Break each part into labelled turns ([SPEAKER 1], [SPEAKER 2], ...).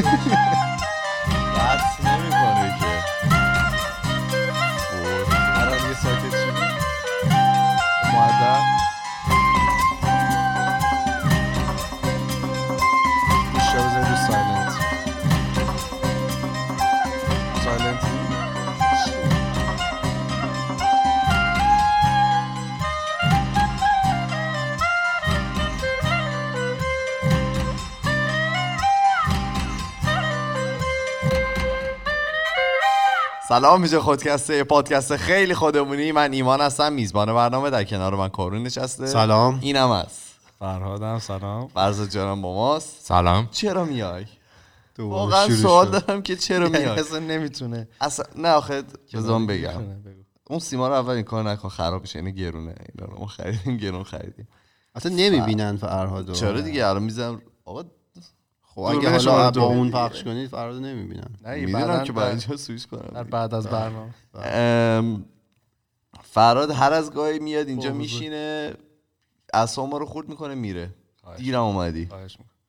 [SPEAKER 1] Música سلام میشه خودکسته پادکست خیلی خودمونی. من ایمان هستم میزبان برنامه در کنار من کارون نشسته.
[SPEAKER 2] سلام.
[SPEAKER 1] اینم هست.
[SPEAKER 3] فرهادم سلام.
[SPEAKER 1] فرزاد جانم با ماست.
[SPEAKER 4] سلام.
[SPEAKER 1] چرا میای؟ واقعا سوال. دارم که چرا میای؟
[SPEAKER 3] اصلا نمی‌تونه.
[SPEAKER 1] اصلا نه آخه بذارم بگم. اون سیما رو اول این کار نکن خراب میشه اینه گرونه. اینا رو ما خریدیم گرون خریدیم.
[SPEAKER 2] اصلا نمی‌بینن فرهادو.
[SPEAKER 1] چرا دیگه؟ الان می‌زنم آقا
[SPEAKER 2] خب اگه حالا. با اون پخش کنید فرهادو نمی‌بینن
[SPEAKER 1] می‌دونم که باید اینجا سویش
[SPEAKER 3] در
[SPEAKER 1] کنم.
[SPEAKER 3] بعد از برنامه.
[SPEAKER 1] ام، فراد هر از گاهی میاد اینجا. میشینه اصلا ما رو خورد می‌کنه میره. دیرم اومدی.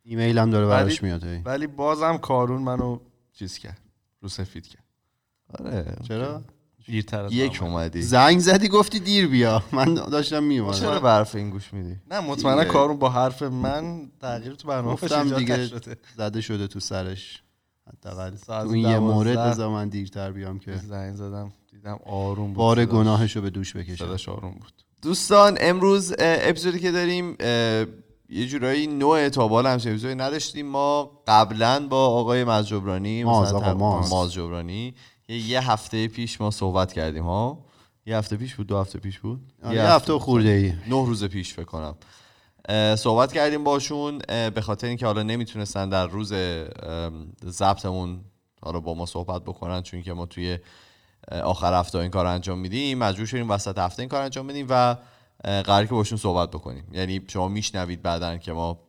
[SPEAKER 2] ایمیل هم داره براش
[SPEAKER 3] ولی-
[SPEAKER 2] میاد.
[SPEAKER 3] ولی بازم کارون منو چیز کرد رو سفید کرد.
[SPEAKER 1] آره.
[SPEAKER 2] چرا؟
[SPEAKER 3] دیرتر از
[SPEAKER 1] یک. اومدی
[SPEAKER 2] زنگ زدی گفتی دیر بیا من داشتم
[SPEAKER 1] چرا
[SPEAKER 2] میومدم
[SPEAKER 1] به حرف این گوش میدی
[SPEAKER 3] نه مطمئنا. کارون با حرف من تغییر تو برنامه
[SPEAKER 2] گفتم دیگه
[SPEAKER 3] شده
[SPEAKER 2] زده شده تو سرش حداقل تو این یه مورد. بذار من دیرتر بیام که
[SPEAKER 3] زنگ زدم دیدم آروم بود
[SPEAKER 2] بار
[SPEAKER 3] صداش.
[SPEAKER 2] گناهشو به دوش بکشم
[SPEAKER 3] صداش آروم بود
[SPEAKER 1] دوستان امروز اپیزودی که داریم یه جورایی نوع تابال همچین اپیزودی نداشتیم ما قبلا با آقای ماز جبرانی
[SPEAKER 2] ماز، آقا ماز.
[SPEAKER 1] ماز جبرانی یه, یه هفته پیش ما صحبت کردیم ها؟ یه هفته پیش بود؟ دو هفته پیش بود؟
[SPEAKER 2] آره، یه هفته و خورده ای
[SPEAKER 1] نه روز پیش فکر کنم. صحبت کردیم باشون به خاطر اینکه حالا نمی‌تونستن در روز ضبطمون حالا با ما صحبت بکنن چون که ما توی آخر هفته این کار انجام میدیم مجبور شدیم وسط هفته این کار انجام بدیم و قرار که باشون صحبت بکنیم. یعنی شما میشنوید بعدا که ما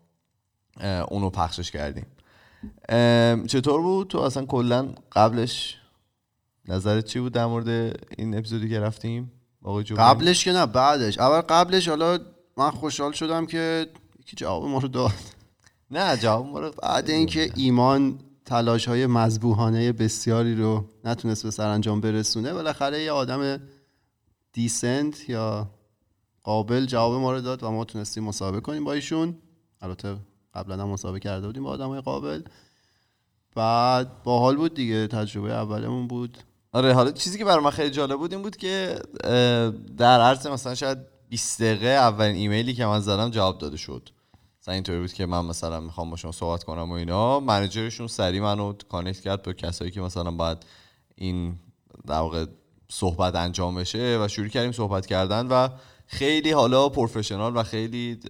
[SPEAKER 1] اونو پخشش کردیم. چطور بود؟ تو اصلا کلا قبلش نظرت چی بود در مورد این اپیزودی که رفتیم؟ آقای؟
[SPEAKER 2] قبلش که نه بعدش. اول قبلش حالا من خوشحال شدم که یکی جواب ما رو داد.
[SPEAKER 1] نه جواب ما رو
[SPEAKER 2] بعد اینکه ایمان تلاش های مذبوحانه بسیاری رو نتونست به سرانجام برسونه بالاخره یه آدم دیسنت یا قابل جواب ما رو داد و ما تونستیم مسابقه کنیم با ایشون. البته قبلا هم مسابقه کرده بودیم با آدم های قابل. بعد باحال بود دیگه تجربه اولمون بود.
[SPEAKER 1] آره حالا چیزی که برای من خیلی جالب بود این بود که در عرض مثلا شاید 20 دقیقه اولین ایمیلی که من زدم جواب داده شد. مثلا اینطوری بود که من مثلا می‌خوام با شما صحبت کنم و اینا. منیجرشون سری منو کانکت کرد به کسایی که مثلا باید این در واقع صحبت انجام بشه و شروع کردیم صحبت کردن و خیلی حالا پروفشنال و خیلی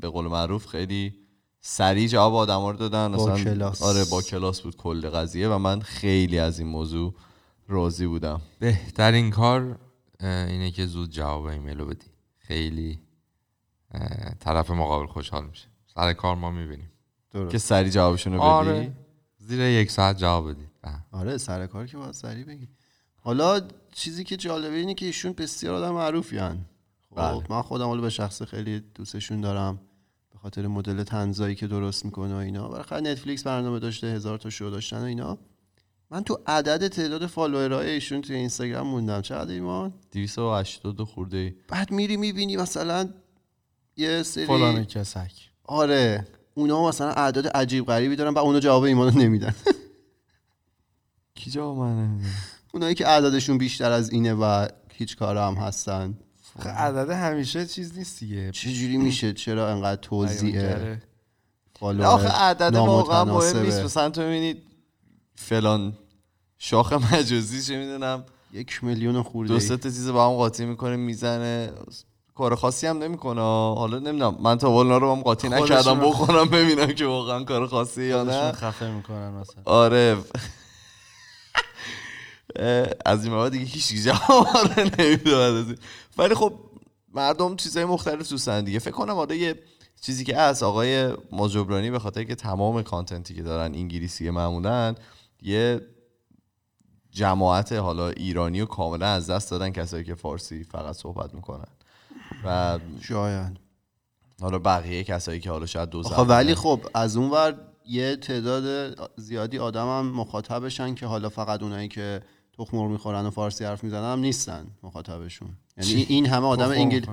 [SPEAKER 1] به قول معروف خیلی سریع جواب آدما رو دادن.
[SPEAKER 2] با کلاس.
[SPEAKER 1] آره با کلاس بود کل قضیه و من خیلی از این موضوع راضی بودم.
[SPEAKER 4] بهترین کار اینه که زود جواب ایمیل رو بدی. خیلی طرف مقابل خوشحال میشه. سر کار ما می‌بینیم.
[SPEAKER 2] درست.
[SPEAKER 1] که سری جوابشون رو بدی؟
[SPEAKER 4] آره. زیر یک ساعت جواب بدی. اه.
[SPEAKER 2] آره سر کار که باید سریع بگی. حالا چیزی که جالبه اینه که ایشون بسیار آدم معروفی هن. خب
[SPEAKER 1] بله.
[SPEAKER 2] من خودم حالا به شخص خیلی دوستشون دارم. به خاطر مدل تنزایی که درست می‌کنه و اینا. بالاخره نتفلیکس برنامه داشته هزار تا شو داشتن و اینا. من تو عدد تعداد فالوورهای ایشون توی اینستاگرام موندم. چقدر ایمان؟
[SPEAKER 1] 282 خورده ای.
[SPEAKER 2] بعد میری می‌بینی مثلا یه سری
[SPEAKER 3] فلان کسک.
[SPEAKER 2] آره. اونا مثلا اعداد عجیب غریبی دارن و اونا جواب ایمانو نمیدن.
[SPEAKER 1] کی جواب من
[SPEAKER 2] اونایی که اعدادشون بیشتر از اینه و هیچ کار هم هستن.
[SPEAKER 3] خب عدد همیشه چیز نیست دیگه.
[SPEAKER 2] چجوری میشه؟ چرا انقدر توضیح
[SPEAKER 3] بیانگره.
[SPEAKER 2] فالوور
[SPEAKER 1] آخه عدد واقعا مهم؟ نیست. مثلا تو می‌بینید فلان شاخ مجازی چه می‌دونم.
[SPEAKER 2] یک میلیون خورده
[SPEAKER 1] دو سه تا چیز با هم قاطی می‌کنه می‌زنه. کار خاصی هم نمی‌کنه. حالا نمی‌دونم. من تا والا رو هم قاطی نکردم بخونم ببینم که واقعا کار خاصی یا نه.
[SPEAKER 3] خفه می‌کنن مثلا.
[SPEAKER 1] آره. از این دیگه هیچ جواب نمیده. ولی خب مردم چیزهای مختلف دوستن دیگه. فکر کنم حالا یه چیزی که از آقای ماجبرانی به خاطر که تمام کانتنتی که دارن انگلیسی معمولا یه جماعت حالا ایرانی و کاملا از دست دادن کسایی که فارسی فقط صحبت می‌کنن و
[SPEAKER 2] شاید
[SPEAKER 1] حالا بقیه کسایی که حالا شاید دو زبانه.
[SPEAKER 2] ولی خب از اون ور یه تعداد زیادی آدم هم مخاطبشن که حالا فقط اونایی که تخم مرغ می‌خورن و فارسی حرف می‌زنن هم نیستن مخاطبشون یعنی این همه آدم انگلیسی.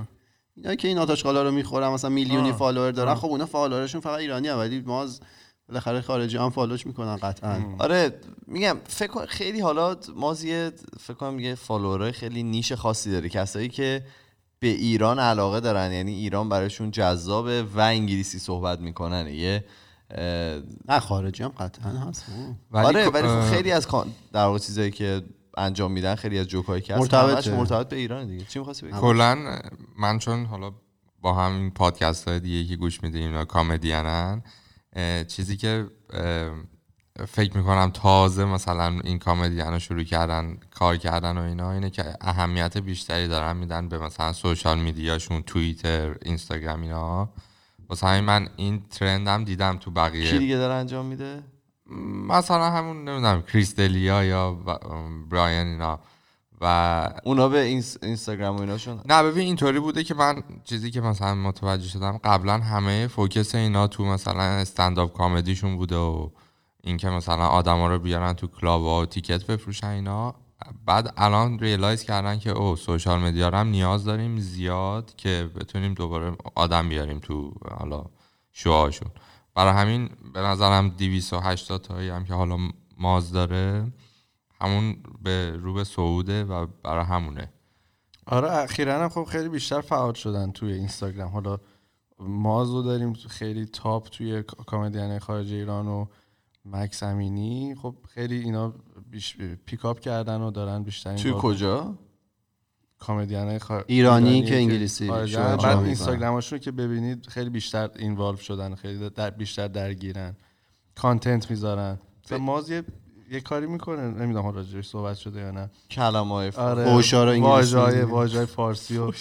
[SPEAKER 2] اینایی که این آت آشغالا رو می‌خورن مثلا میلیونی. follower دارن. خب اونا follower شون فقط ایرانی هم ولی ما از بالاخره خارجی هم follow ش می‌کنن قطعا.
[SPEAKER 1] آره میگم فکر خیلی حالا مازیه فکر کنم یه follower ای خیلی niche خاصی داره. کسایی که به ایران علاقه دارن یعنی ایران براشون جذابه و انگلیسی صحبت می‌کنن. یه
[SPEAKER 2] نه خارجی هم قطعا هست.
[SPEAKER 4] ولی
[SPEAKER 1] آره ولی خب خیلی از کان- در واقع چیزایی که انجام میدن خیلی از جوکایی که. همش مرتبط به ایران دیگه. چی می‌خواستی بگی؟
[SPEAKER 4] کلا من چون حالا با همین پادکست های دیگه که گوش میدیم اینا کامدینن اه، چیزی که فکر می‌کنم تازه مثلا این کامدین رو شروع کردن کار کردن و اینا اینه که اهمیت بیشتری دارن میدن به مثلا سوشال میدیاشون توییتر اینستاگرام اینا. واسه همین من این trend م دیدم تو
[SPEAKER 1] کی
[SPEAKER 4] بقیه
[SPEAKER 1] دیگه داره انجام میده؟
[SPEAKER 4] مثلا همون نمی‌دونم Chris D'Elia یا ب- Bryan اینا. و
[SPEAKER 1] اونا به اینس- اینستاگرام و ایناشون
[SPEAKER 4] نه ببین اینطوری بوده که من چیزی که مثلا متوجه شدم قبلا همه focus اینا تو مثلا standup comedy شون بوده و اینکه مثلا آدما رو بیارن تو club و ticket بفروشن اینا. بعد الان realize کردن که او social media هم نیاز داریم زیاد که بتونیم دوباره آدم بیاریم تو حالا شوهاشون برای همین به نظرم 280 تایی هم که حالا ماز داره. همون به رو به صعوده و برای همونه.
[SPEAKER 3] آره اخیرا هم خب خیلی بیشتر فعال شدن توی اینستاگرام. حالا مازو داریم خیلی تاپ توی کامدین خارج ایران و مکس امینی. خب خیلی اینا بیش پیکاپ کردن و دارن بیشتر
[SPEAKER 1] توی کجا؟
[SPEAKER 3] کامدین خار...
[SPEAKER 2] ایرانی که انگلیسی
[SPEAKER 3] بعد. اینستاگرامشون که ببینید خیلی بیشتر اینوالو شدن خیلی در بیشتر درگیرن. کانتنت می‌ذارن. مثلا ماز یه, یه کاری می‌کنه نمی‌دونم حالا راجعش صحبت شده یا نه
[SPEAKER 1] کلمه های
[SPEAKER 3] آره واژه‌های
[SPEAKER 2] می‌گن.
[SPEAKER 3] واژه‌های فارسی و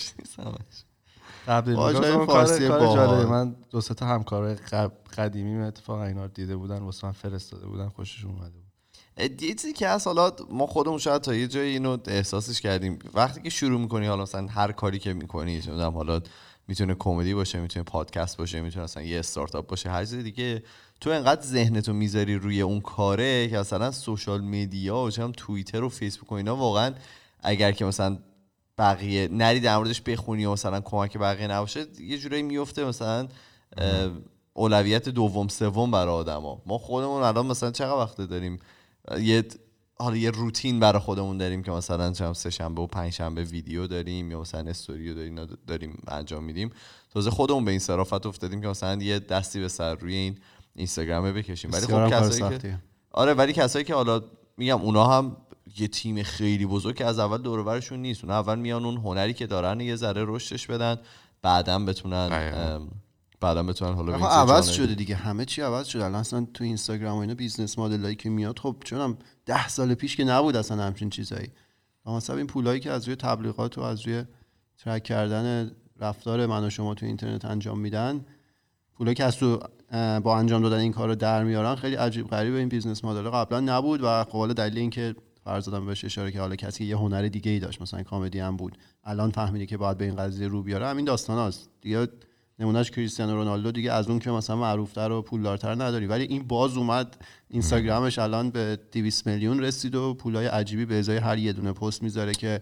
[SPEAKER 3] تبدیل
[SPEAKER 2] واژه‌های
[SPEAKER 3] می‌کنه.
[SPEAKER 2] فارسی.
[SPEAKER 3] جالبی. من دو سه تا همکارای قدیمی اتفاقا اینا رو دیده بودن واسه من فرستاده بودن خوششون اومده بود
[SPEAKER 1] چیزی که هست حالا ما خودمون شاید تا یه جایی اینو احساسش کردیم وقتی که شروع می‌کنی حالا مثلا هر کاری که می‌کنی حالا می‌تونه کمدی باشه می‌تونه پادکست باشه می‌تونه مثلا یه استارتاپ باشه هر چیز دیگه تو انقدر ذهنتو می‌ذاری روی اون کاره که مثلا سوشال میدیا و چم توییتر و فیسبوک و اینا واقعا اگر که مثلا بقیه نری در موردش بخونی و مثلا کمک بقیه نباشه یه جورایی میفته مثلا اولویت دوم سوم برای آدما. ما خودمون الان مثلا چقدر وقت داریم؟ یه حالا یه روتین برای خودمون داریم که مثلا چم سه شنبه و پنج شنبه ویدیو داریم یا مثلا استوریو داریم داریم انجام میدیم. تازه خودمون به این صرافت افتادیم که مثلا یه دستی به سر روی این اینستاگرامه بکشیم. ولی خب کسایی که. آره ولی کسایی که حالا میگم اونا هم یه تیم خیلی بزرگ که از اول دور و برشون نیست. اونا اول میان اون هنری که دارن یه ذره رشدش بدن بعدا بتونن. ام، بعدا بتونن حالا
[SPEAKER 2] عوض شده دیگه. همه چی عوض شده. الان اصلا تو اینستاگرام و اینا business model ایی که میاد خب چونم ده سال پیش که نبود اصلا همچین چیزایی. مثلا این پولایی که از روی تبلیغات و از روی track کردن رفتار من و شما تو اینترنت انجام میدن پولایی که از تو با انجام دادن این کار رو در میارن خیلی عجیب غریب این business model قبلا نبود و خب حالا دلیل اینکه فرض دادم بهش اشاره که حالا کسی یه هنر دیگه ای داشت مثلا کمدی هم بود. الان فهمیده که باید به این قضیه رو بیاره. همین داستان هست دیگه نمونهش کریستیانو رونالدو دیگه از اون که مثلا معروفتر و پولدارتر نداری. ولی این باز اومد اینستاگرامش الان به 200 میلیون رسید و پولای عجیبی به ازای هر یه دونه پست می‌ذاره که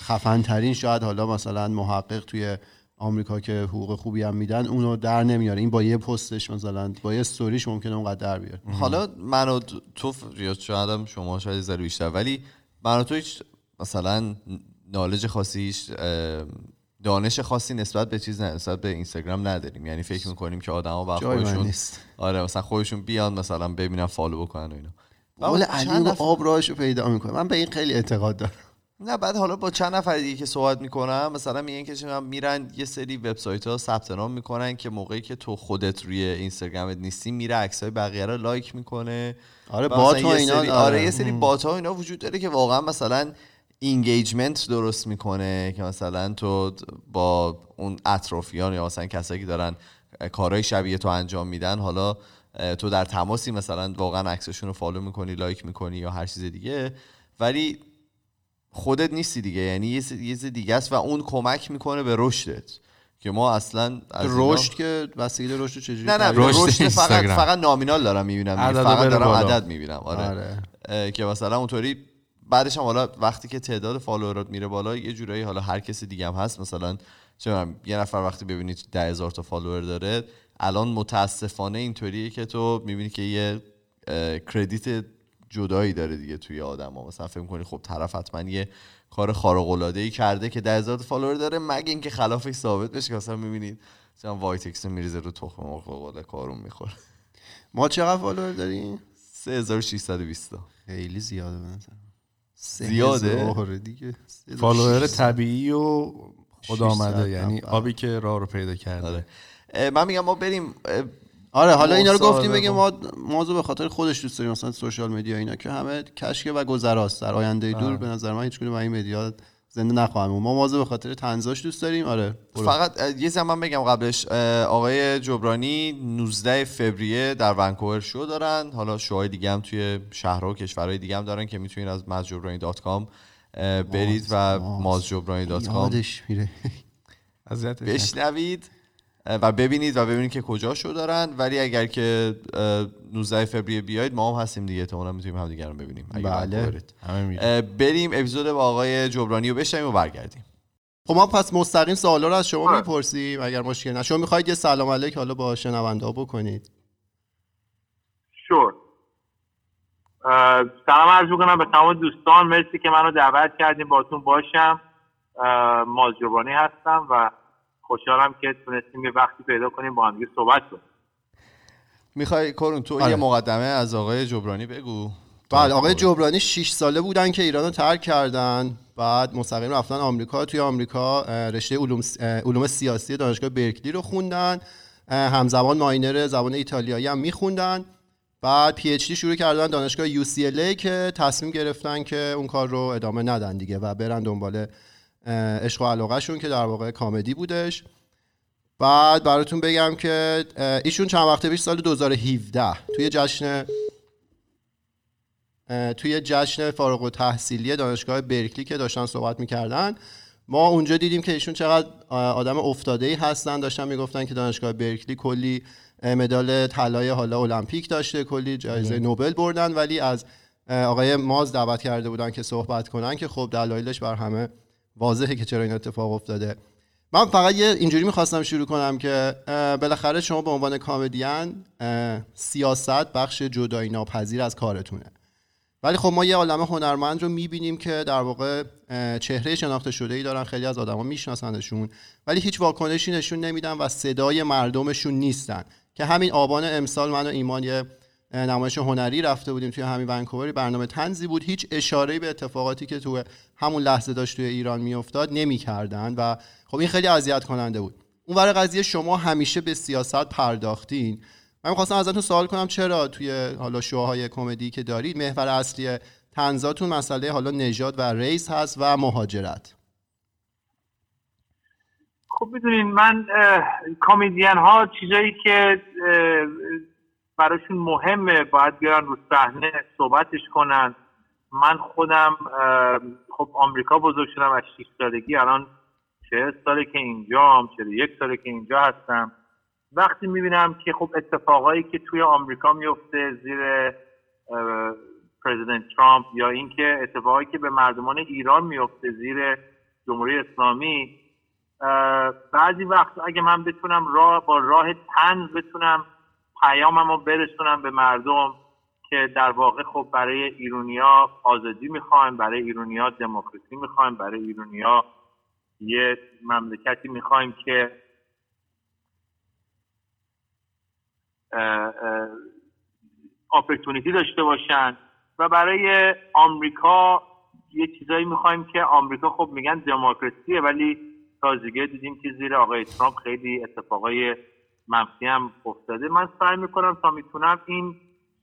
[SPEAKER 2] خفن ترین شاید حالا مثلا محقق توی آمریکا که حقوق خوبی هم میدن اونو در نمیاره. این با یه پستش مثلا با یه استوریش ممکنه اونقدر در بیاره.
[SPEAKER 1] حالا من و تو یا شاید شما شاید ذره بیشتر ولی من و تو هیچ مثلا knowledge خاصی هیچ اه، دانش خاصی نسبت به چیز نسبت به اینستاگرام نداریم. یعنی فکر می‌کنیم که آدما با خودشون
[SPEAKER 2] نیست.
[SPEAKER 1] آره مثلا خودشون بیان مثلا ببینن follow بکنن و اینا. و
[SPEAKER 2] قول
[SPEAKER 1] چند
[SPEAKER 2] علی آب راهشو پیدا می‌کنه. من به این خیلی اعتقاد دارم.
[SPEAKER 1] نه بعد حالا با چند نفر دیگه که صحبت می‌کنم مثلا میگن که چون میرن یه سری وبسایت ها ثبت نام می‌کنن که موقعی که تو خودت روی اینستاگرامت نیستی میره عکسای بقیه رو like می‌کنه.
[SPEAKER 2] آره bot
[SPEAKER 1] یه
[SPEAKER 2] اینا آره.
[SPEAKER 1] آره یه سری bot ها اینا وجود داره که واقعا مثلا engagement درست می‌کنه که مثلا تو با اون اطرافیان یا مثلا کسایی که دارن کارهای شبیه تو انجام میدن حالا تو در تماسی مثلا واقعا عکسشون رو follow می‌کنی like می‌کنی یا هر چیز دیگه. ولی خودت نیستی دیگه. یعنی یه چیز- دیگه است و اون کمک می‌کنه به رشدت. که ما اصلا از
[SPEAKER 2] رشد که وسیله رشد چجوری
[SPEAKER 1] نه نه
[SPEAKER 4] رشد
[SPEAKER 1] فقط. فقط nominal دارم می‌بینم
[SPEAKER 3] عدد
[SPEAKER 1] فقط دارم
[SPEAKER 3] بالا.
[SPEAKER 1] عدد می‌بینم. آره,
[SPEAKER 2] آره.
[SPEAKER 1] که مثلا اونطوری بعدش هم حالا وقتی که تعداد follower ات میره بالا یه جورایی حالا هر کسی دیگه هم هست. مثلا چه یه نفر وقتی ببینید ده هزار تا follower داره الان متاسفانه اینطوریه که تو می‌بینی که یه credit جدایی داره دیگه توی آدم ها مثلا فکر کنی خب طرف حتما یه کار خارق العاده ای کرده که ده هزار تا follower داره مگه اینکه خلافش ثابت بشه که مثلا می‌بینید؟ مثلا وایتکس میریزه رو تخم مرغ کارون می‌خوره.
[SPEAKER 2] ما چقدر follower داریم؟
[SPEAKER 1] 3620 تا
[SPEAKER 2] خیلی زیاده به نظر
[SPEAKER 1] زیاده؟
[SPEAKER 2] دیگه follower.
[SPEAKER 3] طبیعی و خدا
[SPEAKER 2] 600
[SPEAKER 3] آمده یعنی. آبی که راه رو پیدا کرده.
[SPEAKER 1] آره. من میگم ما بریم
[SPEAKER 2] آره حالا اینا رو گفتیم
[SPEAKER 1] کن.
[SPEAKER 2] ما مازو به خاطر خودش دوست داریم مثلا social media اینا که همه کشکه و گذراست در آینده دور به نظر من هیچ کدوم این media زنده نخواهم. ما مازو به خاطر طنزاش دوست داریم آره برو.
[SPEAKER 1] فقط یه زمان بگم قبلش آقای جبرانی 19 فوریه در ونکوور شو دارن حالا شوهای دیگه هم توی شهرها و کشورهای دیگه هم دارن که می‌تونید از مازجبرانی dot com برید و
[SPEAKER 2] ماز.
[SPEAKER 1] مازجبرانی
[SPEAKER 3] dot com.
[SPEAKER 1] بشنوید و ببینید و ببینید که کجا شو دارن. ولی اگر که اه، 19 فوریه بیاید ما هم هستیم دیگه. احتمالاً می‌تونیم همدیگه رو ببینیم. اگه
[SPEAKER 2] بله.
[SPEAKER 1] بریم اپیزود با آقای جبرانی رو بشنویم و برگردیم.
[SPEAKER 2] خب ما پس مستقیم سوالا رو از شما
[SPEAKER 5] آره.
[SPEAKER 2] می‌پرسیم اگر مشکل نه شما می‌خواید یه سلام علیک حالا با شنونده ها بکنید.
[SPEAKER 5] شور. سلام عرض می‌کنم به تمام دوستان. مرسی که منو دعوت کردیم باتون باشم. ماز جبرانی هستم و خوشحالم که تونستیم یه وقتی پیدا کنیم با هم صحبت کنیم.
[SPEAKER 1] می‌خوای کرون تو
[SPEAKER 2] آره.
[SPEAKER 1] یه مقدمه از آقای جبرانی بگو.
[SPEAKER 2] بله آقای جبرانی 6 ساله بودن که ایران رو ترک کردن. بعد مستقیم رفتن آمریکا. توی آمریکا رشته علوم علوم سیاسی دانشگاه برکلی رو خوندن. همزمان ماینر زبان ایتالیایی هم میخوندن. بعد پی اچ دی شروع کردن دانشگاه یو سی که تصمیم گرفتن که اون کار رو ادامه ندن دیگه و برن دنبال عشق و علاقهشون که در واقع کامدی بودش. بعد براتون بگم که ایشون چند وقت پیش سال 2017 توی جشن توی جشن فارغ و تحصیلی دانشگاه برکلی که داشتن صحبت می‌کردن ما اونجا دیدیم که ایشون چقدر آدم افتاده ای هستن. داشتن می‌گفتن که دانشگاه برکلی کلی مدال طلای حالا المپیک داشته کلی جایزه نوبل بردن. ولی از آقای ماز دعوت کرده بودن که صحبت کنن که خب دلایلش بر همه واضحه که چرا این اتفاق افتاده. من فقط یه اینجوری می‌خواستم شروع کنم که بالاخره شما به عنوان کامدین سیاست بخش جدایی ناپذیر از کارتونه. ولی خب ما یه عالم هنرمند رو می‌بینیم که در واقع چهره شناخته شده ای دارن خیلی از آدما میشناسنشون ولی هیچ واکنشی نشون نمیدن و صدای مردمشون نیستن. که همین آبان امسال من و ایمان یه نمایش هنری رفته بودیم توی همین ونکوور برنامه تنزی بود. هیچ اشاره به اتفاقاتی که تو همون لحظه داشت توی ایران میافتاد نمی‌کردن و خب این خیلی اذیت کننده بود. اون ور قضیه شما همیشه به سیاست پرداختین. من می‌خواستم ازتون سوال کنم چرا توی حالا شوهای کمدی که دارید محور اصلی تنزاتون مسئله حالا نژاد و ریس هست و مهاجرت؟
[SPEAKER 5] خب می‌دونین من کامیدین ها چیزایی که براشون مهمه باید بیارن رو صحنه صحبتش کنن. من خودم خب آمریکا بزرگ شدم از 6 سالگی الان چه ساله که اینجام چه یک ساله که اینجا هستم. وقتی می‌بینم که خب اتفاقایی که توی آمریکا میفته زیر پرزیدنت ترامپ یا اینکه اتفاقایی که به مردمان ایران میفته زیر جمهوری اسلامی بعضی وقت اگه من بتونم راه با راه تنز بتونم پیامم رو برسونم به مردم که در واقع خب برای ایرونیا آزادی می‌خوایم برای ایرونیا دموکراسی می‌خوایم برای ایرونیا یه مملکتی می‌خوایم که اپرتونیتی داشته باشن. و برای آمریکا یه چیزایی می‌خوایم که آمریکا خب میگن دموکراسیه ولی تازگی دیدیم که زیر آقای ترامپ خیلی اتفاقای منفی هم افتاده. من سعی می‌کنم تا می‌تونم این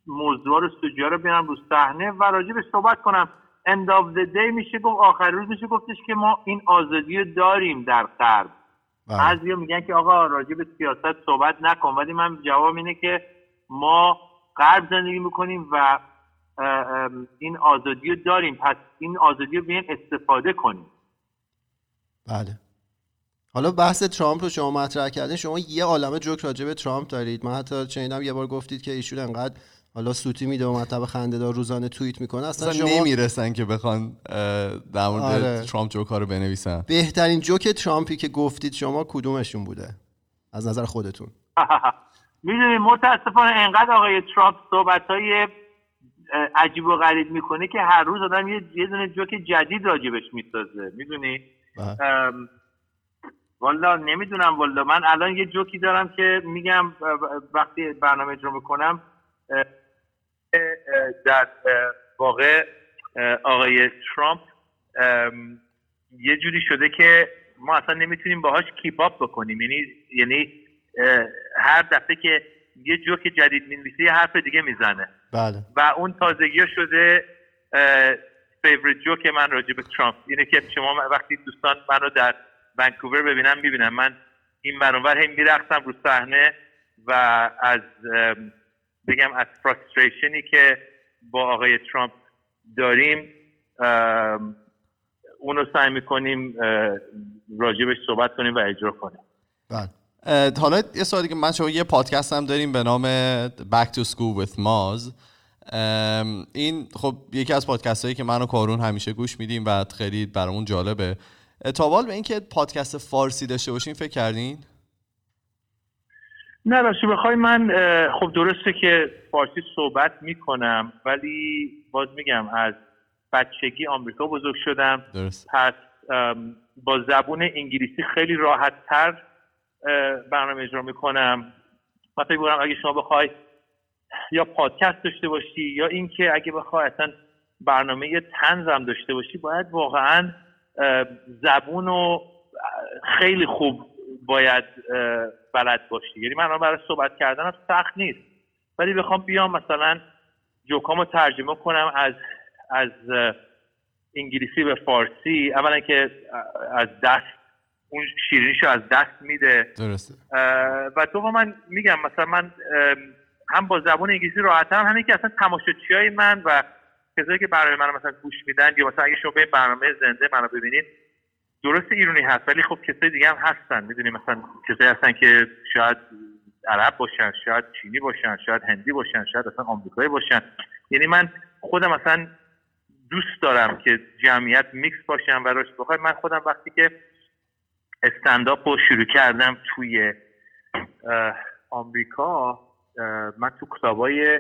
[SPEAKER 5] موضوع رو سوجا رو بیارم رو صحنه و راجع به صحبت کنم. End of the day میشه گفت آخر روز میشه گفتش که ما این آزادی رو داریم در غرب.
[SPEAKER 2] بله.
[SPEAKER 5] بعضی میگن که آقا راجع به سیاست صحبت نکن. ولی من جواب اینه که ما غرب زندگی می‌کنیم و این آزادی رو داریم. پس این آزادی رو بیاین استفاده کنیم.
[SPEAKER 2] بله. حالا بحث ترامپ رو شما مطرح کردین شما یه عالمه جوک راجع به ترامپ دارید. من حتی چنیدم یه بار گفتید که ایشون انقدر حالا سوتی میده و مطلب خنده دار روزانه توییت می‌کنه. اصلا
[SPEAKER 1] اصلا
[SPEAKER 2] شما
[SPEAKER 1] نمی‌رسن که بخوان در مورد
[SPEAKER 2] آره.
[SPEAKER 1] ترامپ جوکا رو بنویسن.
[SPEAKER 2] بهترین جوک ترامپی که گفتید شما کدومشون بوده؟ از نظر خودتون.
[SPEAKER 5] می‌دونی متاسفانه انقدر آقای ترامپ صحبت های عجیب و غریب می‌کنه که هر روز آدم یه دونه جوک جدید راجبش می‌سازه. می‌دونی؟
[SPEAKER 2] بله.
[SPEAKER 5] والا نمی‌دونم والا. من الان یه جوکی دارم که میگم وقتی برنامه اجرا می‌کنم در واقع آقای ترامپ ام، یه جوری شده که ما اصلا نمی‌تونیم باهاش keep up بکنیم. یعنی یعنی هر دفعه که یه جوک جدید می‌نویسه یه حرف دیگه می‌زنه.
[SPEAKER 2] بله.
[SPEAKER 5] و اون تازگی شده favorite جوک من راجع به ترامپ. اینه که شما وقتی دوستان منو در ونکوور ببینم می‌بینم. من این برانور هی میرقصم رو صحنه و از بگم از فرستریشنی که با آقای ترامپ داریم اونو سعی می‌کنیم راجبش صحبت کنیم و اجرا کنیم.
[SPEAKER 2] بله.
[SPEAKER 1] حالا یه سوالی که من شما یه پادکست هم داریم به نام Back to School with Maz. این خب یکی از پادکست هایی که من و کارون همیشه گوش میدیم و خیلی برامون جالبه. تا به اینکه پادکست فارسی داشته باشین فکر کردین؟
[SPEAKER 5] نه راستش بخوای من خب درسته که فارسی صحبت می‌کنم ولی باز میگم از بچگی آمریکا بزرگ شدم.
[SPEAKER 1] درست.
[SPEAKER 5] پس با زبون انگلیسی خیلی راحت تر برنامه اجرا می‌کنم. من فکر می‌کنم اگه شما بخوای یا پادکست داشته باشی یا اینکه اگه بخوای اصلا برنامه تنز هم داشته باشی باید واقعا زبون رو خیلی خوب باید بلد باشی. یعنی من الان برای صحبت کردن سخت نیست. ولی بخوام بیام مثلا جوکامو ترجمه کنم از از انگلیسی به فارسی. اولا که از دست اون شیرینیشو از دست میده.
[SPEAKER 1] درسته.
[SPEAKER 5] و تو من میگم مثلا من هم با زبان انگلیسی راحتم همین که اصلا تماشاچی های من و کسایی که برای من مثلا گوش میدن یا مثلا اگه شما به برنامه زنده منو ببینید درست ایرانی هست ولی خب کسای دیگه هم هستن. می‌دونی مثلا کسایی هستن که شاید عرب باشن شاید چینی باشن شاید هندی باشن شاید اصلا آمریکایی باشن. یعنی من خودم مثلا دوست دارم که جمعیت میکس باشن و راست بخوای من خودم وقتی که استنداپ رو شروع کردم توی آمریکا من تو کلابای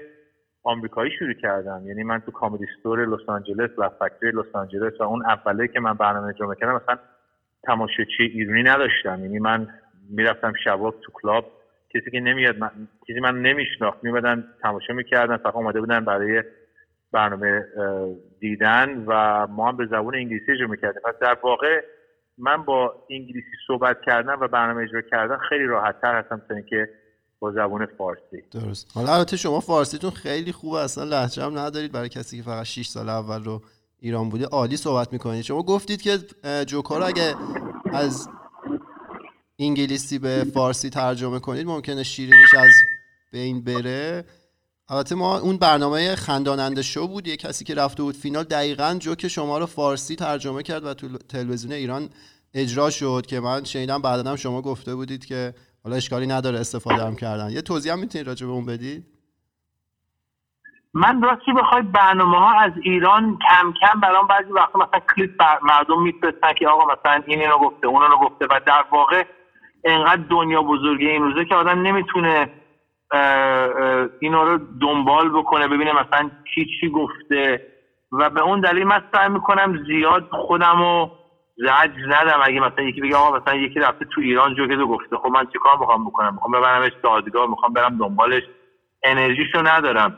[SPEAKER 5] آمریکایی شروع کردم. یعنی من تو کامدی استور لس آنجلس و فکتوری لس آنجلس و اون اوله که من برنامه اجرا می‌کردم مثلا تماشاچی ایرانی نداشتم. یعنی من می‌رفتم شباب تو کلاب کسی که نمیاد من، کسی من نمیشناخت. میمدن تماشا می‌کردن فقط اومده بودن برای برنامه دیدن و ما هم به زبان انگلیسی اجرا می‌کردیم. پس در واقع من با انگلیسی صحبت کردن و برنامه اجرا کردن خیلی راحت تر هستم تا اینکه با زبان فارسی.
[SPEAKER 2] درست. حالا البته شما فارسیتون خیلی خوبه اصلا لهجه هم ندارید. برای کسی که فقط 6 سال اول رو ایران بوده عالی صحبت می‌کنید. شما گفتید که اه، جوکا رو اگه از انگلیسی به فارسی ترجمه کنید ممکنه شیرینیش از بین بره. البته ما اون برنامه خنداننده شو بود. یه کسی که رفته بود فینال دقیقا جوک شما رو فارسی ترجمه کرد و تو تلویزیون ایران اجرا شد که من شنیدم بعدا هم شما گفته بودید که حالا اشکالی نداره استفاده هم کردن. یه توضیح هم می‌تونید راجع به اون بدید؟
[SPEAKER 5] من راستی بخوای برنامه ها از ایران کم کم برام بعضی وقتا مثلا کلیپ بر مردم میفرستن که آقا مثلا این اینو گفته اون رو گفته. و در واقع انقدر دنیا بزرگه این روزه که آدم نمی‌تونه اینا رو دنبال بکنه ببینه مثلا کی چی گفته. و به اون دلیل من سعی می‌کنم زیاد خودم رو زجر ندم اگه مثلا یکی بگه آقا مثلا یکی رفته تو ایران جوکه رو گفته خب من چیکار می‌خوام بکنم؟ می‌خوام ببرمش دادگاه می‌خوام برم دنبالش. انرژیشو ندارم.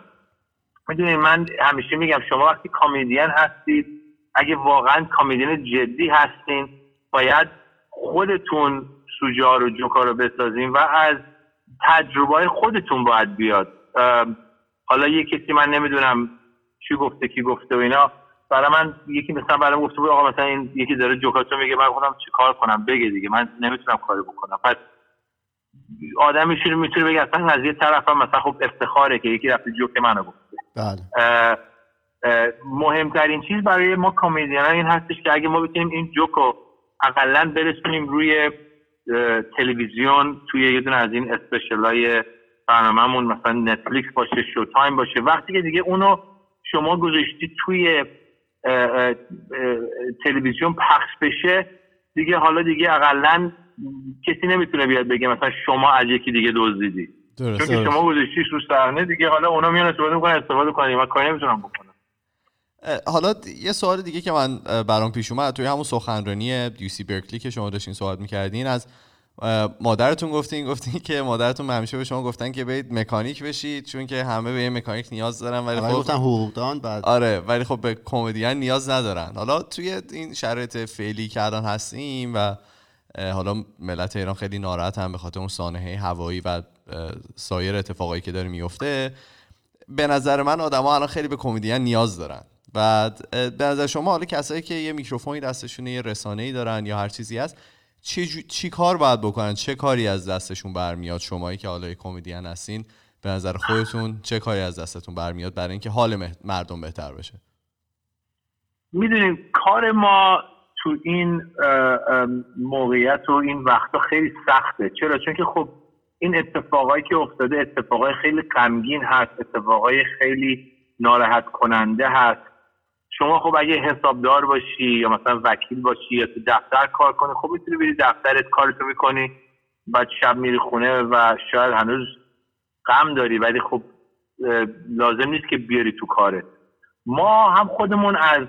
[SPEAKER 5] می‌دونید من همیشه میگم شما وقتی کامیدین هستید اگه واقعا کامیدین جدی هستین باید خودتون سوژه ها رو جوکا رو بسازین و از تجربه خودتون باید بیاد. حالا یه کسی من نمی‌دونم چی گفته کی گفته و اینا برای من یکی مثلا برای من گفته بود آقا مثلا این یکی داره جوکاتو میگه من خودم چی کار کنم؟ بگه دیگه من نمی‌تونم کاری بکنم. پس آدم میشه می‌تونه بگه اصلا از یه طرف هم مثلا خب افتخاره که یکی رفته جوک منو گفته.
[SPEAKER 2] بله.
[SPEAKER 5] مهمترین چیز برای ما کمدین این هستش که اگه ما بتونیم این جوک رو اقلا برسونیم روی تلویزیون توی یه دونه از این اسپشیال های برنامهمون مثلا نتفلیکس باشه شو تایم باشه. وقتی که دیگه اونو شما گذاشتی توی تلویزیون پخش بشه دیگه حالا دیگه اقلا کسی نمی‌تونه بیاد بگه مثلا شما از یکی دیگه دزدیدی. چون که شما گذاشتیش رو صحنه دیگه حالا اونا میان استفاده می‌کنن استفاده کنن من کاری نمی‌تونم بکنم.
[SPEAKER 1] حالا یه سوال دیگه که من برام پیش اومد توی همون سخنرانی سی برکلی که شما داشتین صحبت می‌کردین از مادرتون گفتین گفتین که مادرتون همیشه به شما گفتن که برید مکانیک بشید چون که همه به یه مکانیک نیاز دارن ولی
[SPEAKER 2] خب گفتن حقوقدان بعد
[SPEAKER 1] آره ولی خب به کمدین نیاز ندارن. حالا توی این شرایط فعلی که الان هستیم و حالا ملت ایران خیلی ناراحت هم به خاطر اون سانحه هوایی و سایر اتفاقایی که داره میفته به نظر من آدما الان خیلی به کمدین نیاز دارن. و به نظر شما حالا کسایی که یه میکروفونی دستشون یه رسانه‌ای دارن یا هر چیزی هست چی, چی کار باید بکنن؟ چه کاری از دستشون برمیاد شمایی که حالا کمدین هستین به نظر خودتون؟ چه کاری از دستتون برمیاد برای اینکه حال مردم بهتر بشه؟
[SPEAKER 5] می‌دونیم کار ما تو این موقعیت و این وقتا خیلی سخته. چرا؟ چون که خب این اتفاقایی که افتاده اتفاقای خیلی غمگین هست اتفاقای خیلی ناراحت کننده هست. شما خب اگه حسابدار باشی یا مثلا وکیل باشی یا تو دفتر کار کنی خب می‌تونی بری دفترت کارتو می‌کنی. بعد شب میری خونه و شاید هنوز غم داری ولی خب لازم نیست که بیاری تو کارت. ما هم خودمون از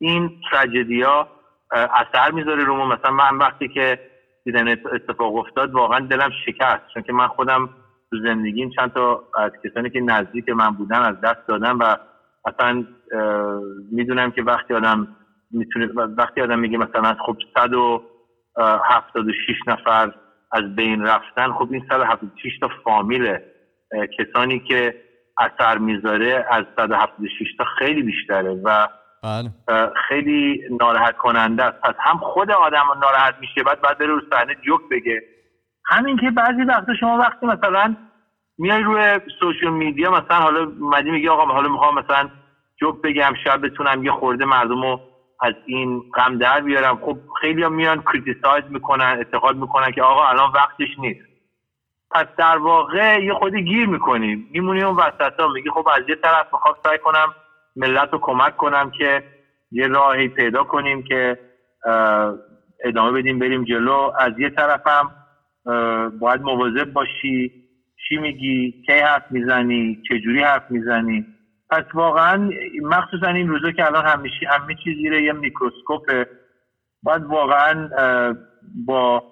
[SPEAKER 5] این تراجدیا اثر می‌ذاره رومون مثلا من وقتی که دیدن اتفاق افتاد واقعا دلم شکست چون که من خودم تو زندگیم چند تا از کسانی که نزدیک من بودن از دست دادم و اصلا می‌دونم که وقتی آدم می‌تونه وقتی آدم میگه مثلا خب 176 نفر از بین رفتن خب این 176 تا فامیل کسانی که اثر می‌ذاره از 176 تا خیلی بیشتره و بله. خیلی ناراحت کننده است. پس هم خود آدم ناراحت میشه بعد بعد بره رو صحنه جوک بگه. همین که بعضی وقتا شما وقتی مثلا میای روی social media مثلا حالا مدی میگه آقا حالا می‌خوام مثلا جوک بگم شاید بتونم یه خورده مردم رو از این غم در بیارم. خب خیلی هم میان criticize می‌کنن انتقاد می‌کنن که آقا الان وقتش نیست. پس در واقع یه خورده گیر می‌کنی. میمونی اون وسط ها میگی خب از یه طرف می‌خوام سعی کنم ملت رو کمک کنم که یه راهی پیدا کنیم که ادامه بدیم بریم جلو. از یه طرفم باید مواظب باشی. چی میگی؟ کی حرف می‌زنی؟ چجوری حرف می‌زنی؟ پس واقعا مخصوصا این روزا که الان همیشه همه چیز زیر یه میکروسکوپه باید واقعا با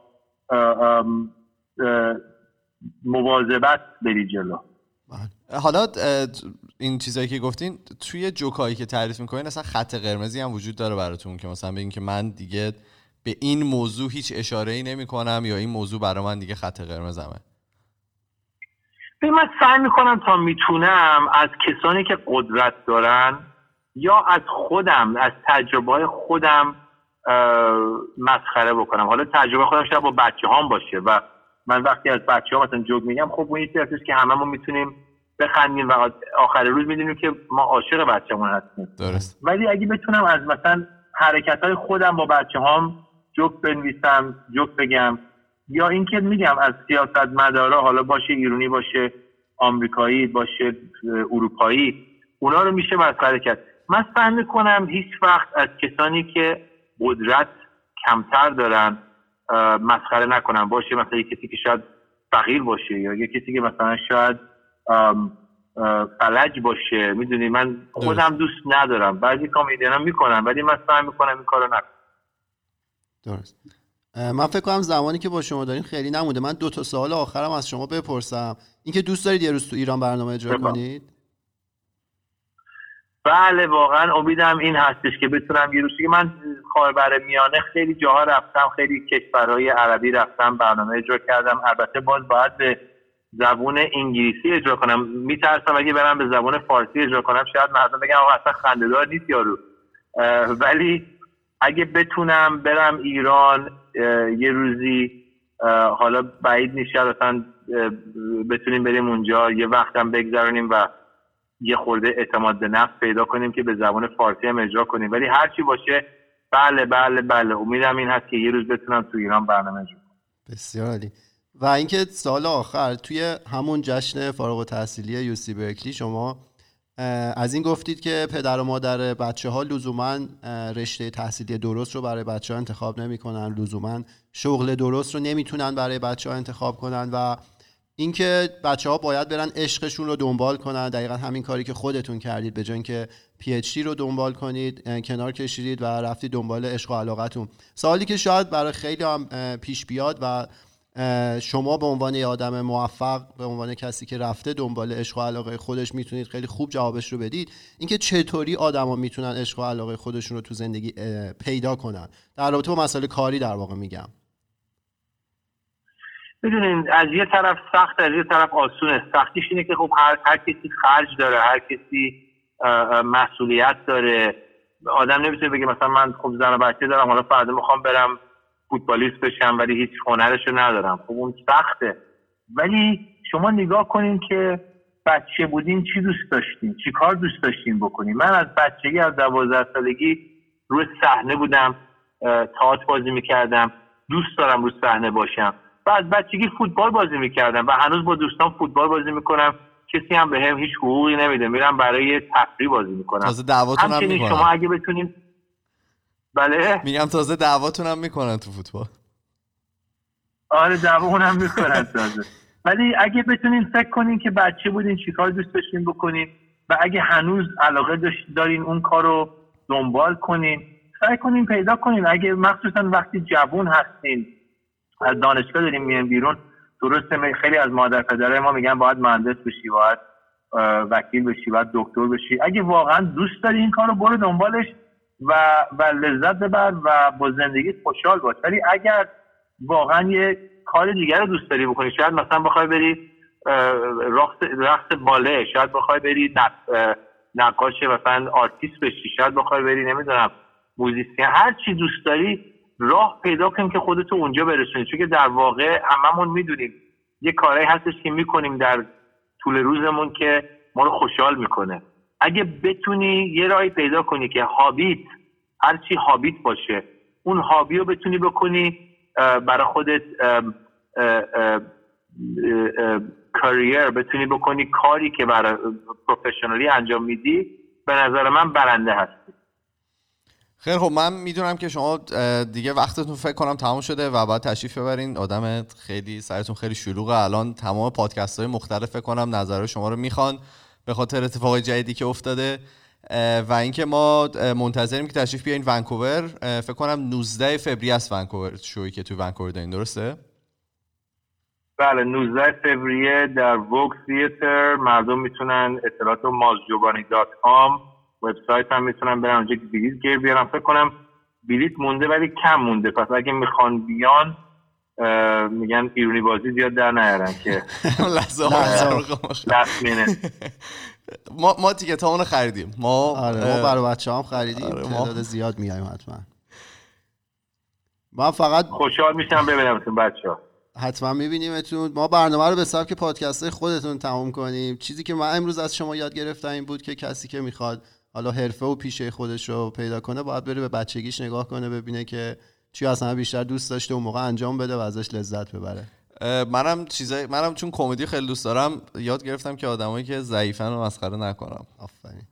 [SPEAKER 5] مواظبت بری جلو
[SPEAKER 1] بله. حالا این چیزایی که گفتین توی جوکایی که تعریف می‌کنین اصلا خط قرمزی هم وجود داره براتون که مثلا بگین که من دیگه به این موضوع هیچ اشاره ای نمی کنم یا این موضوع برای من دیگه خط قرمزمه
[SPEAKER 5] من سعی می‌کنم تا می‌تونم از کسانی که قدرت دارن یا از خودم از تجربه خودم مسخره بکنم. حالا تجربه خودم شاید با بچه هام باشه و من وقتی از بچه ها مثلا جوگ میگم خب اون یکی که هممون می‌تونیم بخندیم و آخر روز می‌دونیم که ما عاشق بچه‌مون هستیم.
[SPEAKER 1] درست.
[SPEAKER 5] ولی اگه بتونم از مثلا حرکت های خودم با بچه هام جوک بنویسم جوک بگم یا اینکه میگم از سیاست مدارا حالا باشه ایرونی باشه آمریکایی باشه اروپایی اونا رو میشه مسخره کرد. من سعی می‌کنم هیچ وقت از کسانی که قدرت کمتر دارن مسخره نکنم. باشه مثلا یه کسی که شاید فقیر باشه یا یه کسی که مثلا شاید فلج باشه. می‌دونی من خودم دوست ندارم. بعضی کامیدیان می‌کنم ولی من سعی می‌کنم این کارو نکنم.
[SPEAKER 2] درست. من فکر کنم زمانی که با شما داریم خیلی نمونده. من دو تا سوال آخرم از شما بپرسم. اینکه دوست دارید یه روز تو ایران برنامه اجرا کنید؟
[SPEAKER 5] بله واقعا امیدم این هستش که بتونم یه روزی من خاور میانه خیلی جاها رفتم خیلی کشورهای عربی رفتم برنامه اجرا کردم. البته باز باید به زبون انگلیسی اجرا کنم. میترسم اگه برم به زبان فارسی اجرا کنم. شاید مردم بگن آقا اصلا خندهدار نیست یارو. ولی اگه بتونم برم ایران یه روزی حالا بعید نیست اصلا بتونیم بریم اونجا یه وقتم بگذرونیم و یه خورده اعتماد به نفس پیدا کنیم که به زبان فارسی هم اجرا کنیم. ولی هرچی باشه بله بله بله. امیدم این هست که یه روز بتونم تو ایران برنامه اجرا
[SPEAKER 2] بسیار عالی. و اینکه سال آخر توی همون جشن فارغ التحصیلی یوسی برکلی شما از این گفتید که پدر و مادر بچه ها لزوما رشته تحصیلی درست رو برای بچه ها انتخاب نمی‌کنن. لزوما شغل درست رو نمی‌تونن برای بچه ها انتخاب کنن و اینکه بچه ها باید برن عشقشون رو دنبال کنن. دقیقا همین کاری که خودتون کردید به جای اینکه پی اچ رو دنبال کنید کنار کشیدید و رفتید دنبال عشق و علاقتون. سوالی که شاید برای خیلی هم پیش بیاد و شما به عنوان یه آدم موفق به عنوان کسی که رفته دنبال عشق و علاقه خودش می‌تونید خیلی خوب جوابش رو بدید. اینکه چطوری آدما می‌تونن عشق و علاقه خودشون رو تو زندگی پیدا کنن؟ در رابطه با مسئله کاری در واقع میگم.
[SPEAKER 5] می‌دونین از یه طرف سخت از یه طرف آسونه. سختیش اینه که خب هر, هر کسی خرج داره هر کسی مسئولیت داره. آدم نمی‌تونه بگه مثلا من خب زن و بچه دارم حالا فردا می‌خوام برم فوتبالیست بشم ولی هیچ هنرشو ندارم. خب اون سخته. ولی شما نگاه کنین که بچه بودین چی دوست داشتین؟ چی کار دوست داشتین بکنین؟ من از بچگی از دوازده سالگی روی صحنه بودم تئاتر بازی می‌کردم دوست دارم روی صحنه باشم. و از بچگی فوتبال بازی می‌کردم و هنوز با دوستان فوتبال بازی می‌کنم. کسی هم به هم هیچ حقوقی نمیده. میرم برای تفریح بازی می‌کنم.
[SPEAKER 1] تازه دعواتون هم می‌کنن
[SPEAKER 5] شما اگه بتونین بله؟
[SPEAKER 1] میگم تازه دعواتون هم می‌کنن تو فوتبال.
[SPEAKER 5] آره دعواتون هم می‌کنن تازه. ولی اگه بتونین فکر کنین که بچه بودین چیکار دوست داشتین بکنین؟ و اگه هنوز علاقه دارین اون کار رو دنبال کنین سعی کنین پیدا کنین. اگه مخصوصا وقتی جوون هستین از دانشگاه داریم میان بیرون درسته خیلی از مادر پدرای ما میگن باید مهندس بشی باید وکیل بشی باید دکتر بشی. اگه واقعا دوست داری این کار رو برو دنبالش. و و لذت ببر و با زندگی خوشحال باش. ولی اگر واقعا یه کار دیگر رو دوست داری بکنی شاید مثلا بخوای بری رقص رقص باله شاید بخوای بری نقاش مثلا آرتیست بشی شاید بخوای بری نمی‌دونم موزیسین. هر چی دوست داری راه پیدا کنیم که خودتو اونجا برسونید چون که در واقع هممون می‌دونیم یه کارهایی هستش که می‌کنیم در طول روزمون که ما رو خوشحال می‌کنه. اگه بتونی یه راهی پیدا کنی که هابیت هرچی هابیت باشه اون هابی رو بتونی بکنی برای خودت کریر بتونی بکنی کاری که برای پروفشنالی انجام میدی به نظر من برنده هستی.
[SPEAKER 1] خیلی خب من می‌دونم که شما دیگه وقتتون فکر کنم تمام شده و باید تشریف ببرین. آدم خیلی سرتون خیلی شلوغه. الان تمام پادکست های مختلف فکر کنم نظر شما رو می‌خوان. به خاطر اتفاق جدیدی که افتاده و اینکه ما منتظریم که تشریف بیاین ونکوور. فکر کنم 19 فوریه است ونکوور شویی که تو ونکوور دارین درسته؟
[SPEAKER 5] بله 19 فوریه در ووک تیتر مردم می‌تونن اطلاعات مازجوبانی دات وبسایت هم می‌تونن برن اونجا بلیط گیر بیارم فکر کنم بلیط مونده ولی کم مونده. پس اگه می‌خوان بیان میگن ایرونی بازی زیاد در نیارن که
[SPEAKER 1] ما ما تیکت اونو خریدیم. ما
[SPEAKER 2] آره ما برای بچه هم خریدیم. آره تعداد زیاد میایم حتما. من فقط
[SPEAKER 5] خوشحال میشم ببینم بچه ها
[SPEAKER 2] حتما میبینیمتون. ما برنامه رو به سبک پادکست خودتون تموم کنیم. چیزی که من امروز از شما یاد گرفتم این بود که کسی که می‌خواد حالا حرفه و پیشه خودش رو پیدا کنه باید بره به بچگیش نگاه کنه ببینه که چی اصلا بیشتر دوست داشته و موقع انجام بده و ازش لذت ببره؟
[SPEAKER 1] منم چیزای منم چون کمدی خیلی دوست دارم یاد گرفتم که آدمایی که ضعیفن رو مسخره نکنم.
[SPEAKER 2] آفرین.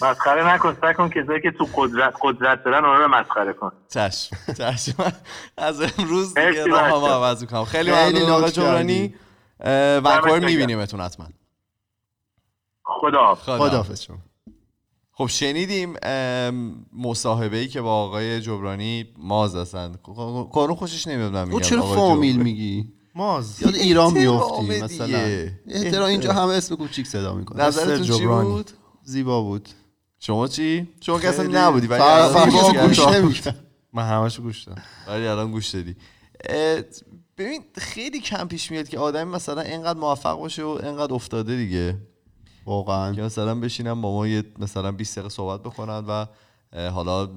[SPEAKER 5] مسخره نکن سعی کن کسایی که تو قدرت قدرت دارن اونها رو مسخره کن.
[SPEAKER 1] چشم چشم. از امروز دیگه راه عوض می‌کنم. خیلی ممنون آقا جبرانی. ونکوور میبینیمتون حتما.
[SPEAKER 5] خدا
[SPEAKER 2] خداحافظ شما.
[SPEAKER 1] خب شنیدیم مصاحبه ای که با آقای جبرانی ماز هستن کارون خوشش نمی‌دونم
[SPEAKER 2] میگم. چرا فامیل میگی؟
[SPEAKER 1] ماز.
[SPEAKER 2] یاد ایران میافتی مثلا. احترام اینجا همه اسم کوچیک صدا می‌کنه.
[SPEAKER 1] نظرتون چی بود؟
[SPEAKER 2] زیبا بود.
[SPEAKER 1] شما چی؟ شما که اصلا نبودی ولی
[SPEAKER 2] گوش
[SPEAKER 3] من همش گوش دادم.
[SPEAKER 1] ولی الان گوش دادی. ببین خیلی کم پیش میاد که آدمی مثلا اینقدر موفق باشه و اینقدر افتاده دیگه.
[SPEAKER 2] واقعا.
[SPEAKER 1] که مثلا بشینم با ما یه مثلا 20 دقیقه صحبت بکنن و حالا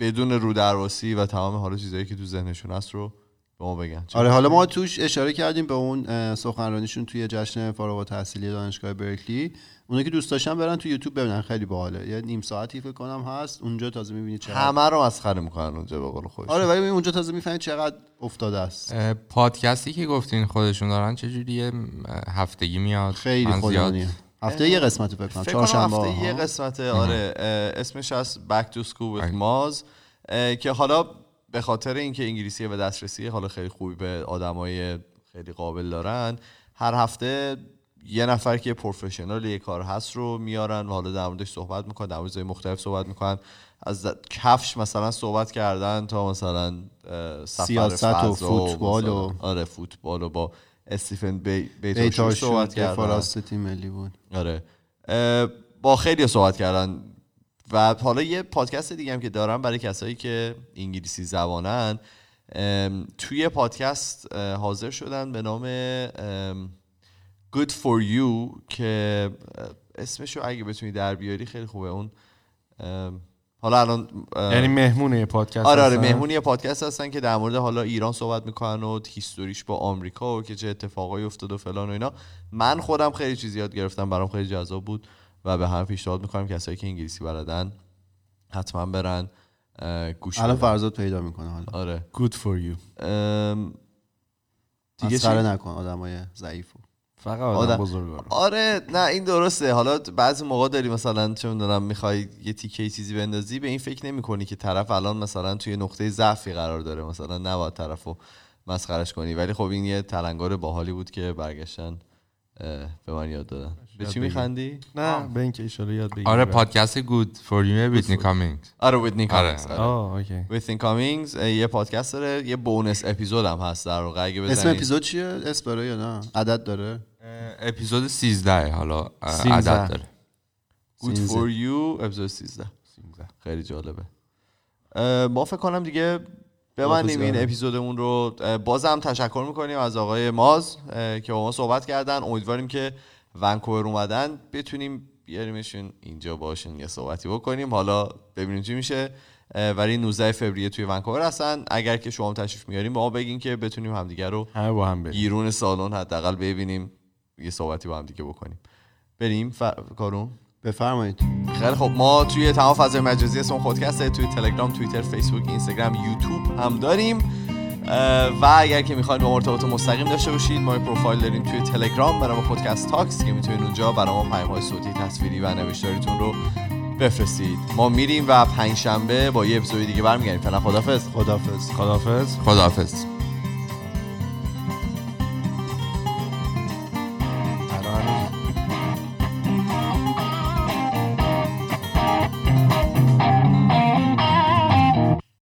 [SPEAKER 1] بدون رو درواسی و تمام حالا چیزایی که تو ذهنشون هست رو به ما بگن. چه
[SPEAKER 2] آره حالا ما توش اشاره کردیم به اون سخنرانیشون توی جشن فارغ التحصیلی دانشگاه برکلی. اونایی که دوست داشتن برن تو یوتیوب ببینن خیلی باحاله. یه نیم ساعتی فکر کنم هست اونجا تازه می‌بینی چقدر.
[SPEAKER 1] همه رو مسخره می‌کنن اونجا به قول خودش
[SPEAKER 2] آره ولی اونجا تازه می‌فهمی چقدر افتاده است.
[SPEAKER 4] پادکستی که گفتین خودشون دارن چجوریه اه، هفتگی میاد
[SPEAKER 2] خیلی خودمونیه. هفته یه قسمت فکر کنم.
[SPEAKER 1] فکر کنم
[SPEAKER 2] چهارشنبه
[SPEAKER 1] هفته یه. قسمت آره. اسمش از Back to School with. ماز اه، که حالا به خاطر اینکه انگلیسی و دسترسی حالا خیلی خوبی به آدمای خیلی قابل دارن. هر هفته یه نفر که پروفشنال یه کار هست رو میارن و حالا در موردش صحبت می‌کنن در مورد مختلف صحبت می‌کنن. از کفش مثلا صحبت کردن تا مثلا سفر
[SPEAKER 2] سیاست و فوتبال و-
[SPEAKER 1] آره فوتبال و با استیفن بی...
[SPEAKER 2] بیتار
[SPEAKER 1] بیتاشور صحبت کردن.
[SPEAKER 2] فراست تیم ملی بود.
[SPEAKER 1] آره. با خیلی صحبت کردن. و حالا یه پادکست دیگه هم که دارم برای کسایی که انگلیسی زبانن توی پادکست حاضر شدن به نام ام، Good for You که اسمشو اگه بتونی در بیاری خیلی خوبه. اون حالا الان
[SPEAKER 3] یعنی مهمون یه پادکست
[SPEAKER 1] آره آره
[SPEAKER 3] هستن؟
[SPEAKER 1] مهمونی یه پادکست هستن که در مورد حالا ایران صحبت می‌کنن و هیستوریش با آمریکا و که چه اتفاقایی افتاد و فلان و اینا. من خودم خیلی چیز یاد گرفتم برام خیلی جذاب بود و به همه پیشنهاد می‌کنم کسایی که انگلیسی بلدن حتما برن گوش
[SPEAKER 2] الان فرزاد پیدا می‌کنه حالا.
[SPEAKER 1] آره.
[SPEAKER 3] Good for you.
[SPEAKER 1] ام، دیگه؟
[SPEAKER 2] نکن آدمای ضعیفو.
[SPEAKER 3] فقط
[SPEAKER 1] آدم-
[SPEAKER 3] آدم. بزرگوار
[SPEAKER 1] آره نه این درسته. حالا بعضی موقع داری مثلا چه می‌دونم می‌خوای یه تیکه چیزی بندازی به این فکر نمی کنی که طرف الان مثلا توی نقطه ضعفی قرار داره مثلا نباید طرفو مسخرش کنی. ولی خب این یه تلنگر باحالی بود که برگشتن به من یاد دادن. به چی
[SPEAKER 3] بگیر.
[SPEAKER 1] میخندی؟
[SPEAKER 3] نه. به اینکه ایشالا یاد بگیری
[SPEAKER 4] آره پادکست Good. For you ویتنی کامینگ
[SPEAKER 1] آره ویتنی
[SPEAKER 4] آره.
[SPEAKER 1] کامینگز
[SPEAKER 3] آه OK.
[SPEAKER 1] ویتنی کامینگز یه پادکست داره یه bonus episode هم هست در واقع. اگه
[SPEAKER 2] اسم اپیزود چیه؟ اسم داره یا نه؟ عدد داره؟
[SPEAKER 4] اپیزود 13 حالا. عدد داره.
[SPEAKER 1] Good for you اپیزود 13 خیلی جالبه. ما فکر کنم دیگه ببندیم این. اپیزودمون رو. بازم تشکر می‌کنیم از آقای ماز که با ما صحبت کردن. امیدواریم که ونکوور اومدن. بتونیم بیاریمشون اینجا باشون یه صحبتی بکنیم. حالا ببینیم چی میشه. ولی 19 فوریه توی ونکوور هستن. اگر که شما تشریف میاریم ما بگین که بتونیم همدیگه رو
[SPEAKER 3] با هم
[SPEAKER 1] بیرون سالن حداقل ببینیم. یه صحبتی با هم دیگه بکنیم. بریم ف... کارون
[SPEAKER 2] بفرمایید.
[SPEAKER 1] خیلی خب ما توی تمام فضای مجازی اسم خودکسته توی تلگرام توییتر فیسبوک اینستاگرام یوتیوب هم داریم. و اگر که می‌خواین با ما ارتباط مستقیم داشته باشید ما پروفایل داریم توی تلگرام برای ما پادکست تاکس که می‌تونید اونجا برای ما پیام های صوتی تصویری و نوشتاریتون رو بفرستید. ما میریم و پنج شنبه با یه اپیزود دیگه برمیگردیم. فعلا خدافظ
[SPEAKER 2] خدافظ
[SPEAKER 3] خدافظ
[SPEAKER 4] خداحافظ.